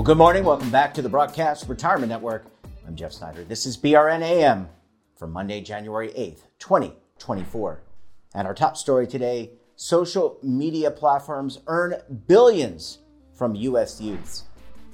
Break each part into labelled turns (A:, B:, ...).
A: Well, good morning. Welcome back to the Broadcast Retirement Network. I'm Jeff Snyder. This is BRN AM for Monday, January 8th, 2024. And our top story today social media platforms earn billions from U.S. youths.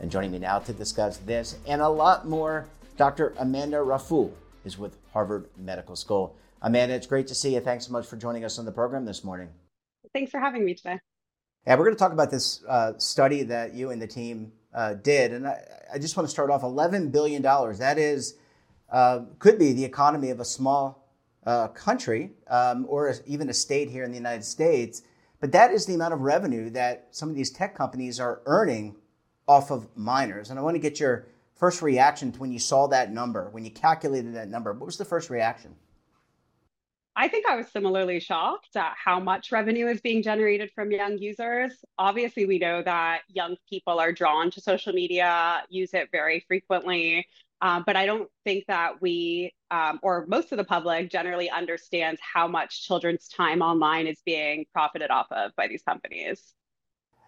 A: And joining me now to discuss this and a lot more, Dr. Amanda Raffoul is with Harvard Medical School. Amanda, it's great to see you. Thanks so much for joining us on the program this morning.
B: Thanks for having me today.
A: Yeah, we're going to talk about this uh, study that you and the team uh, did, and I, I, just want to start off. Eleven billion dollars. That is uh, could be the economy of a small uh, country um, or even a state here in the United States. But that is the amount of revenue that some of these tech companies are earning off of minors. And I want to get your first reaction to when you saw that number, when you calculated that number. What was the first reaction?
B: I think I was similarly shocked at how much revenue is being generated from young users. Obviously, we know that young people are drawn to social media, use it very frequently. Uh, but I don't think that we, um, or most of the public, generally understands how much children's time online is being profited off of by these companies.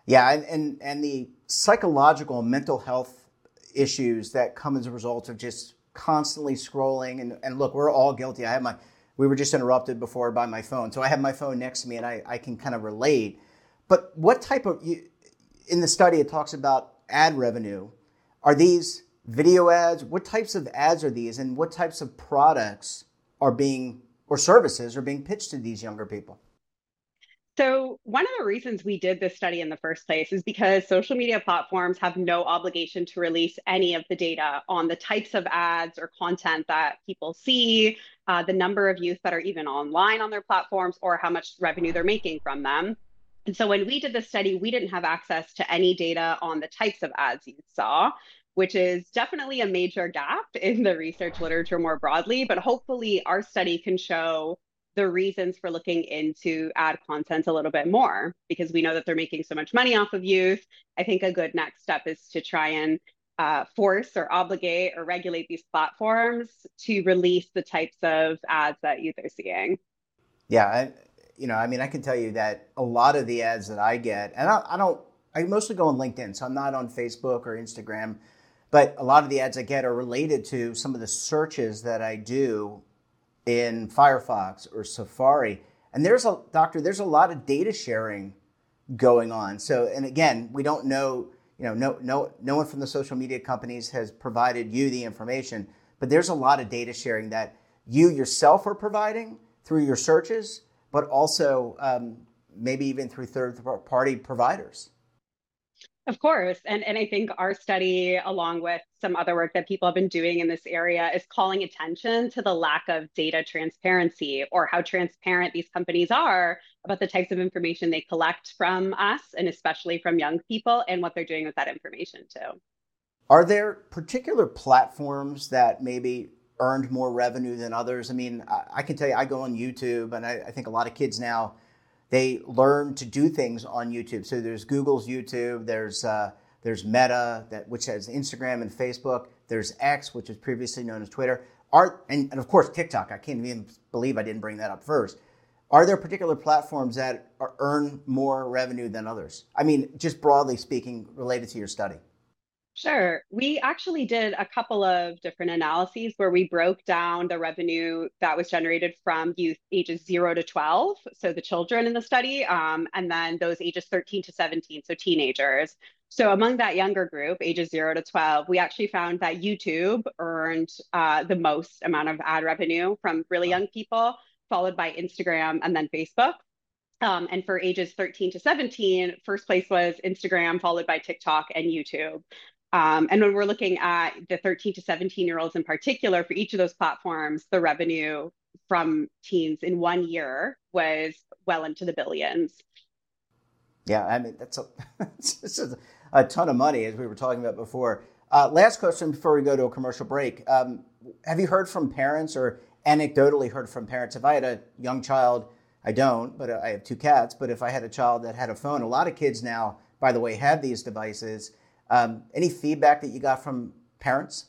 A: Yeah, and, and, and the psychological and mental health issues that come as a result of just constantly scrolling. And, and look, we're all guilty. I have my we were just interrupted before by my phone. So I have my phone next to me and I, I can kind of relate. But what type of, in the study, it talks about ad revenue. Are these video ads? What types of ads are these? And what types of products are being, or services are being pitched to these younger people?
B: So, one of the reasons we did this study in the first place is because social media platforms have no obligation to release any of the data on the types of ads or content that people see, uh, the number of youth that are even online on their platforms, or how much revenue they're making from them. And so, when we did the study, we didn't have access to any data on the types of ads you saw, which is definitely a major gap in the research literature more broadly. But hopefully, our study can show the reasons for looking into ad content a little bit more because we know that they're making so much money off of youth. I think a good next step is to try and uh, force or obligate or regulate these platforms to release the types of ads that youth are seeing.
A: Yeah, I, you know, I mean, I can tell you that a lot of the ads that I get, and I, I don't, I mostly go on LinkedIn, so I'm not on Facebook or Instagram, but a lot of the ads I get are related to some of the searches that I do in Firefox or Safari. And there's a doctor, there's a lot of data sharing going on. So, and again, we don't know, you know, no, no, no one from the social media companies has provided you the information, but there's a lot of data sharing that you yourself are providing through your searches, but also um, maybe even through third party providers.
B: Of course. And, and I think our study, along with some other work that people have been doing in this area, is calling attention to the lack of data transparency or how transparent these companies are about the types of information they collect from us and especially from young people and what they're doing with that information too.
A: Are there particular platforms that maybe earned more revenue than others? I mean, I, I can tell you, I go on YouTube, and I, I think a lot of kids now they learn to do things on YouTube. So there's Google's YouTube, there's uh, there's Meta that which has Instagram and Facebook. There's X, which was previously known as Twitter. Are and, and of course TikTok. I can't even believe I didn't bring that up first. Are there particular platforms that are, earn more revenue than others? I mean, just broadly speaking, related to your study.
B: Sure. We actually did a couple of different analyses where we broke down the revenue that was generated from youth ages 0 to 12, so the children in the study, um, and then those ages 13 to 17, so teenagers. So among that younger group, ages 0 to 12, we actually found that YouTube earned uh, the most amount of ad revenue from really young people, followed by Instagram and then Facebook. Um, and for ages 13 to 17, first place was Instagram, followed by TikTok and YouTube. Um, and when we're looking at the 13 to 17 year olds in particular, for each of those platforms, the revenue from teens in one year was well into the billions.
A: Yeah, I mean, that's a, that's a, a ton of money, as we were talking about before. Uh, last question before we go to a commercial break. Um, have you heard from parents or anecdotally heard from parents? If I had a young child, I don't, but I have two cats, but if I had a child that had a phone, a lot of kids now, by the way, have these devices. Um, any feedback that you got from parents?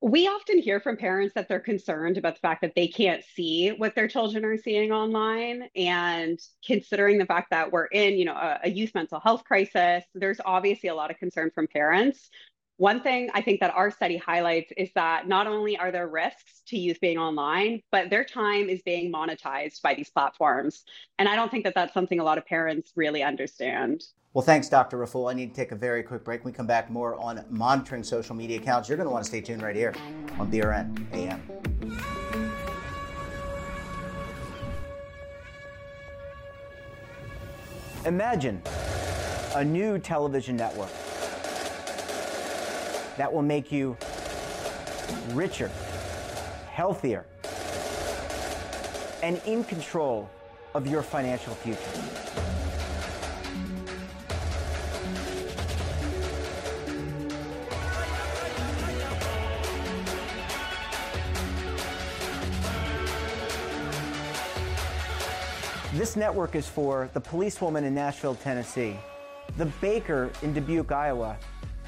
B: We often hear from parents that they're concerned about the fact that they can't see what their children are seeing online. And considering the fact that we're in, you know, a, a youth mental health crisis, there's obviously a lot of concern from parents. One thing I think that our study highlights is that not only are there risks to youth being online, but their time is being monetized by these platforms. And I don't think that that's something a lot of parents really understand.
A: Well, thanks, Dr. Raffoul. I need to take a very quick break. When we come back more on monitoring social media accounts. You're going to want to stay tuned right here on BRN AM. Imagine a new television network that will make you richer, healthier, and in control of your financial future. This network is for the policewoman in Nashville, Tennessee, the baker in Dubuque, Iowa,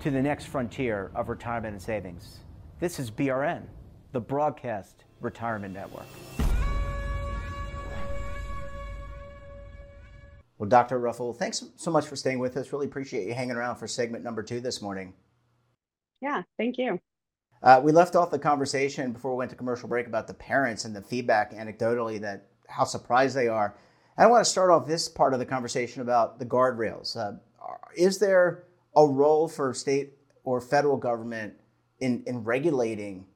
A: to the next frontier of retirement and savings. This is BRN, the Broadcast Retirement Network. Well, Dr. Raffoul, thanks so much for staying with us. Really appreciate you hanging around for segment number two this morning.
B: Yeah, thank you.
A: Uh, we left off the conversation before we went to commercial break about the parents and the feedback anecdotally that how surprised they are. And I want to start off this part of the conversation about the guardrails. Uh, is there a role for state or federal government in, in regulating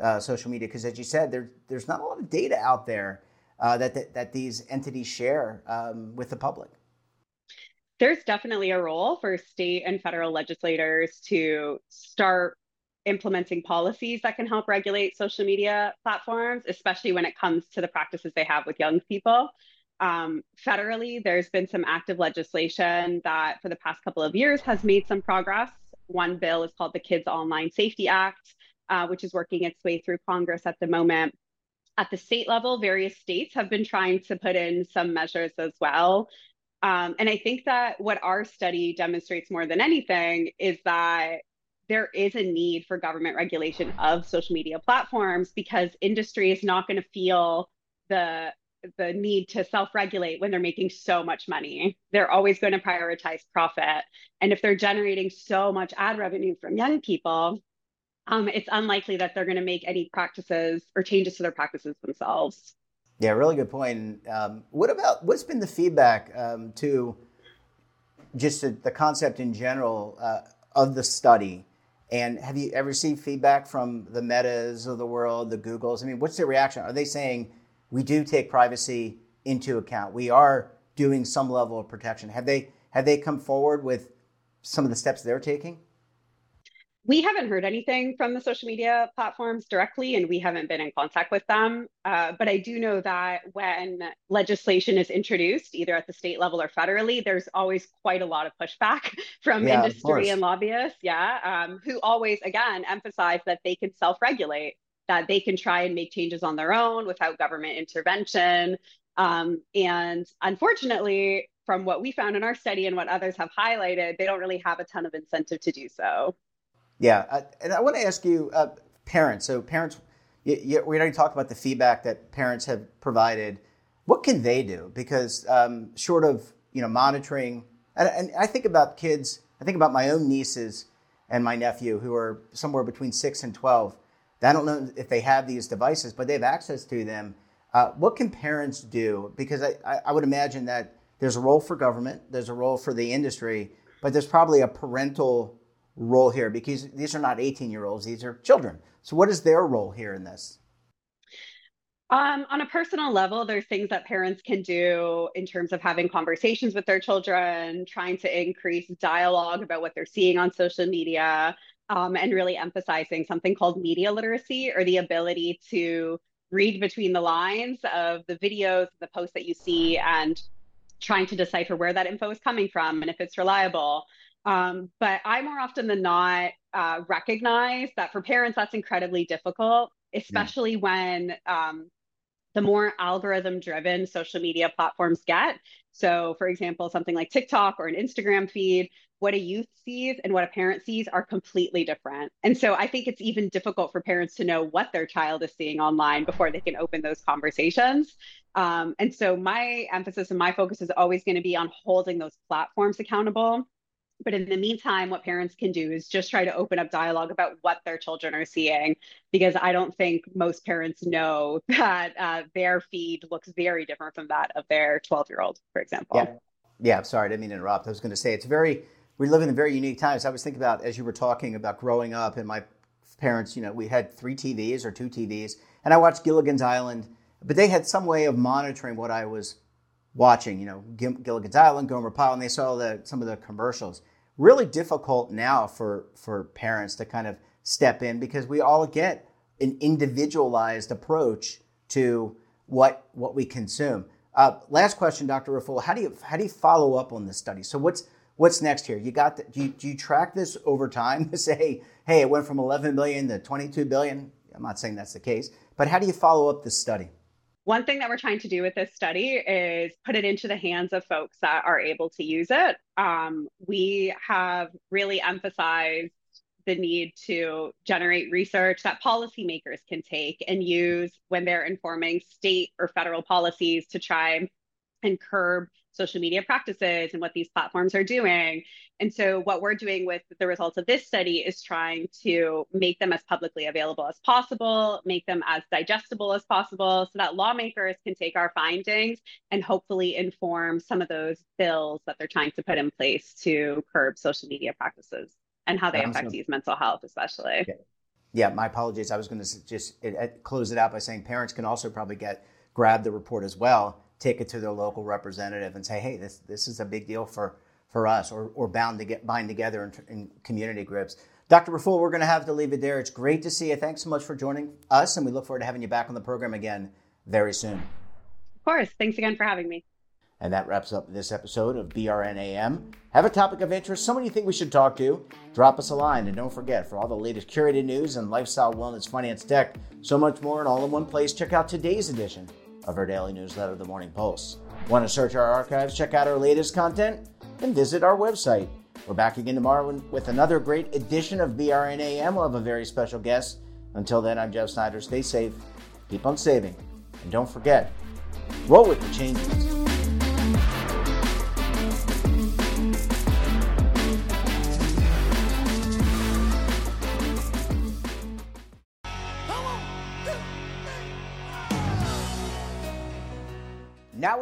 A: uh, social media? Because as you said, there, there's not a lot of data out there uh, that, that, that these entities share um, with the public.
B: There's definitely a role for state and federal legislators to start implementing policies that can help regulate social media platforms, especially when it comes to the practices they have with young people. Um, federally, there's been some active legislation that for the past couple of years has made some progress. One bill is called the Kids Online Safety Act, uh, which is working its way through Congress at the moment. At the state level, various states have been trying to put in some measures as well. Um, and I think that what our study demonstrates more than anything is that there is a need for government regulation of social media platforms because industry is not going to feel the the need to self-regulate when they're making so much money. They're always going to prioritize profit. And if they're generating so much ad revenue from young people, um, it's unlikely that they're going to make any practices or changes to their practices themselves.
A: Yeah, really good point. Um, what about what's been the feedback um, to just the, the, concept in general uh, of the study? And have you ever received feedback from the Metas of the world, the Googles? I mean, what's their reaction? Are they saying, we do take privacy into account. We are doing some level of protection. Have they have they come forward with some of the steps they're taking?
B: We haven't heard anything from the social media platforms directly, and we haven't been in contact with them. Uh, but I do know that when legislation is introduced, either at the state level or federally, there's always quite a lot of pushback from yeah, industry and lobbyists. Yeah, um, who always, again, emphasize that they can self regulate that they can try and make changes on their own without government intervention. Um, and unfortunately, from what we found in our study and what others have highlighted, they don't really have a ton of incentive to do so.
A: Yeah, uh, and I want to ask you, uh, parents. So parents, you, you, we already talked about the feedback that parents have provided. What can they do? Because um, short of you know monitoring, and, and I think about kids. I think about my own nieces and my nephew who are somewhere between six and twelve I don't know if they have these devices, but they have access to them. Uh, what can parents do? Because I, I, would imagine that there's a role for government, there's a role for the industry, but there's probably a parental role here because these are not 18 year olds, these are children. So, what is their role here in this?
B: Um, on a personal level, there's things that parents can do in terms of having conversations with their children, trying to increase dialogue about what they're seeing on social media, um, and really emphasizing something called media literacy or the ability to read between the lines of the videos, the posts that you see, and trying to decipher where that info is coming from and if it's reliable. Um, but I more often than not uh, recognize that for parents, that's incredibly difficult, especially mm. when um, the more algorithm driven social media platforms get. So, for example, something like TikTok or an Instagram feed, what a youth sees and what a parent sees are completely different. And so, I think it's even difficult for parents to know what their child is seeing online before they can open those conversations. Um, and so, my emphasis and my focus is always going to be on holding those platforms accountable but in the meantime, what parents can do is just try to open up dialogue about what their children are seeing, because I don't think most parents know that uh, their feed looks very different from that of their 12 year old, for example.
A: Yeah. Yeah. Sorry, I didn't mean to interrupt. I was going to say it's very, we live in very unique times. I was thinking about, as you were talking about growing up, and my parents, you know, we had three TVs or two TVs, and I watched Gilligan's Island, but they had some way of monitoring what I was watching, you know, Gilligan's Island, Gomer Pyle, and they saw the, some of the commercials really difficult now for for parents to kind of step in because we all get an individualized approach to what what we consume. Uh, last question, Dr. Raffoul, how do you how do you follow up on this study? So what's what's next here? You got the, do you, do you track this over time to say, hey, it went from 11 billion to 22 billion? I'm not saying that's the case, but how do you follow up this study?
B: One thing that we're trying to do with this study is put it into the hands of folks that are able to use it. Um, we have really emphasized the need to generate research that policymakers can take and use when they're informing state or federal policies to try and curb social media practices and what these platforms are doing. And so, what we're doing with the results of this study is trying to make them as publicly available as possible, make them as digestible as possible, so that lawmakers can take our findings and hopefully inform some of those bills that they're trying to put in place to curb social media practices and how they affect youth mental health, especially.
A: Yeah. yeah, my apologies. I was going to just close it out by saying parents can also probably get grab the report as well take it to their local representative and say, hey, this, this is a big deal for, for us, or, or bound to get bind together in, in community groups. Dr. Raffoul, we're going to have to leave it there. It's great to see you. Thanks so much for joining us, and we look forward to having you back on the program again very soon.
B: Of course. Thanks again for having me.
A: And that wraps up this episode of BRNAM. Have a topic of interest, someone you think we should talk to? Drop us a line. And don't forget, for all the latest curated news and lifestyle, wellness, finance, tech, so much more, and all in one place, check out today's edition of our daily newsletter, The Morning Pulse. Want to search our archives, check out our latest content, and visit our website. We're back again tomorrow with another great edition of BRNAM. We'll have a very special guest. Until then, I'm Jeff Snyder. Stay safe, keep on saving, and don't forget, roll with the changes.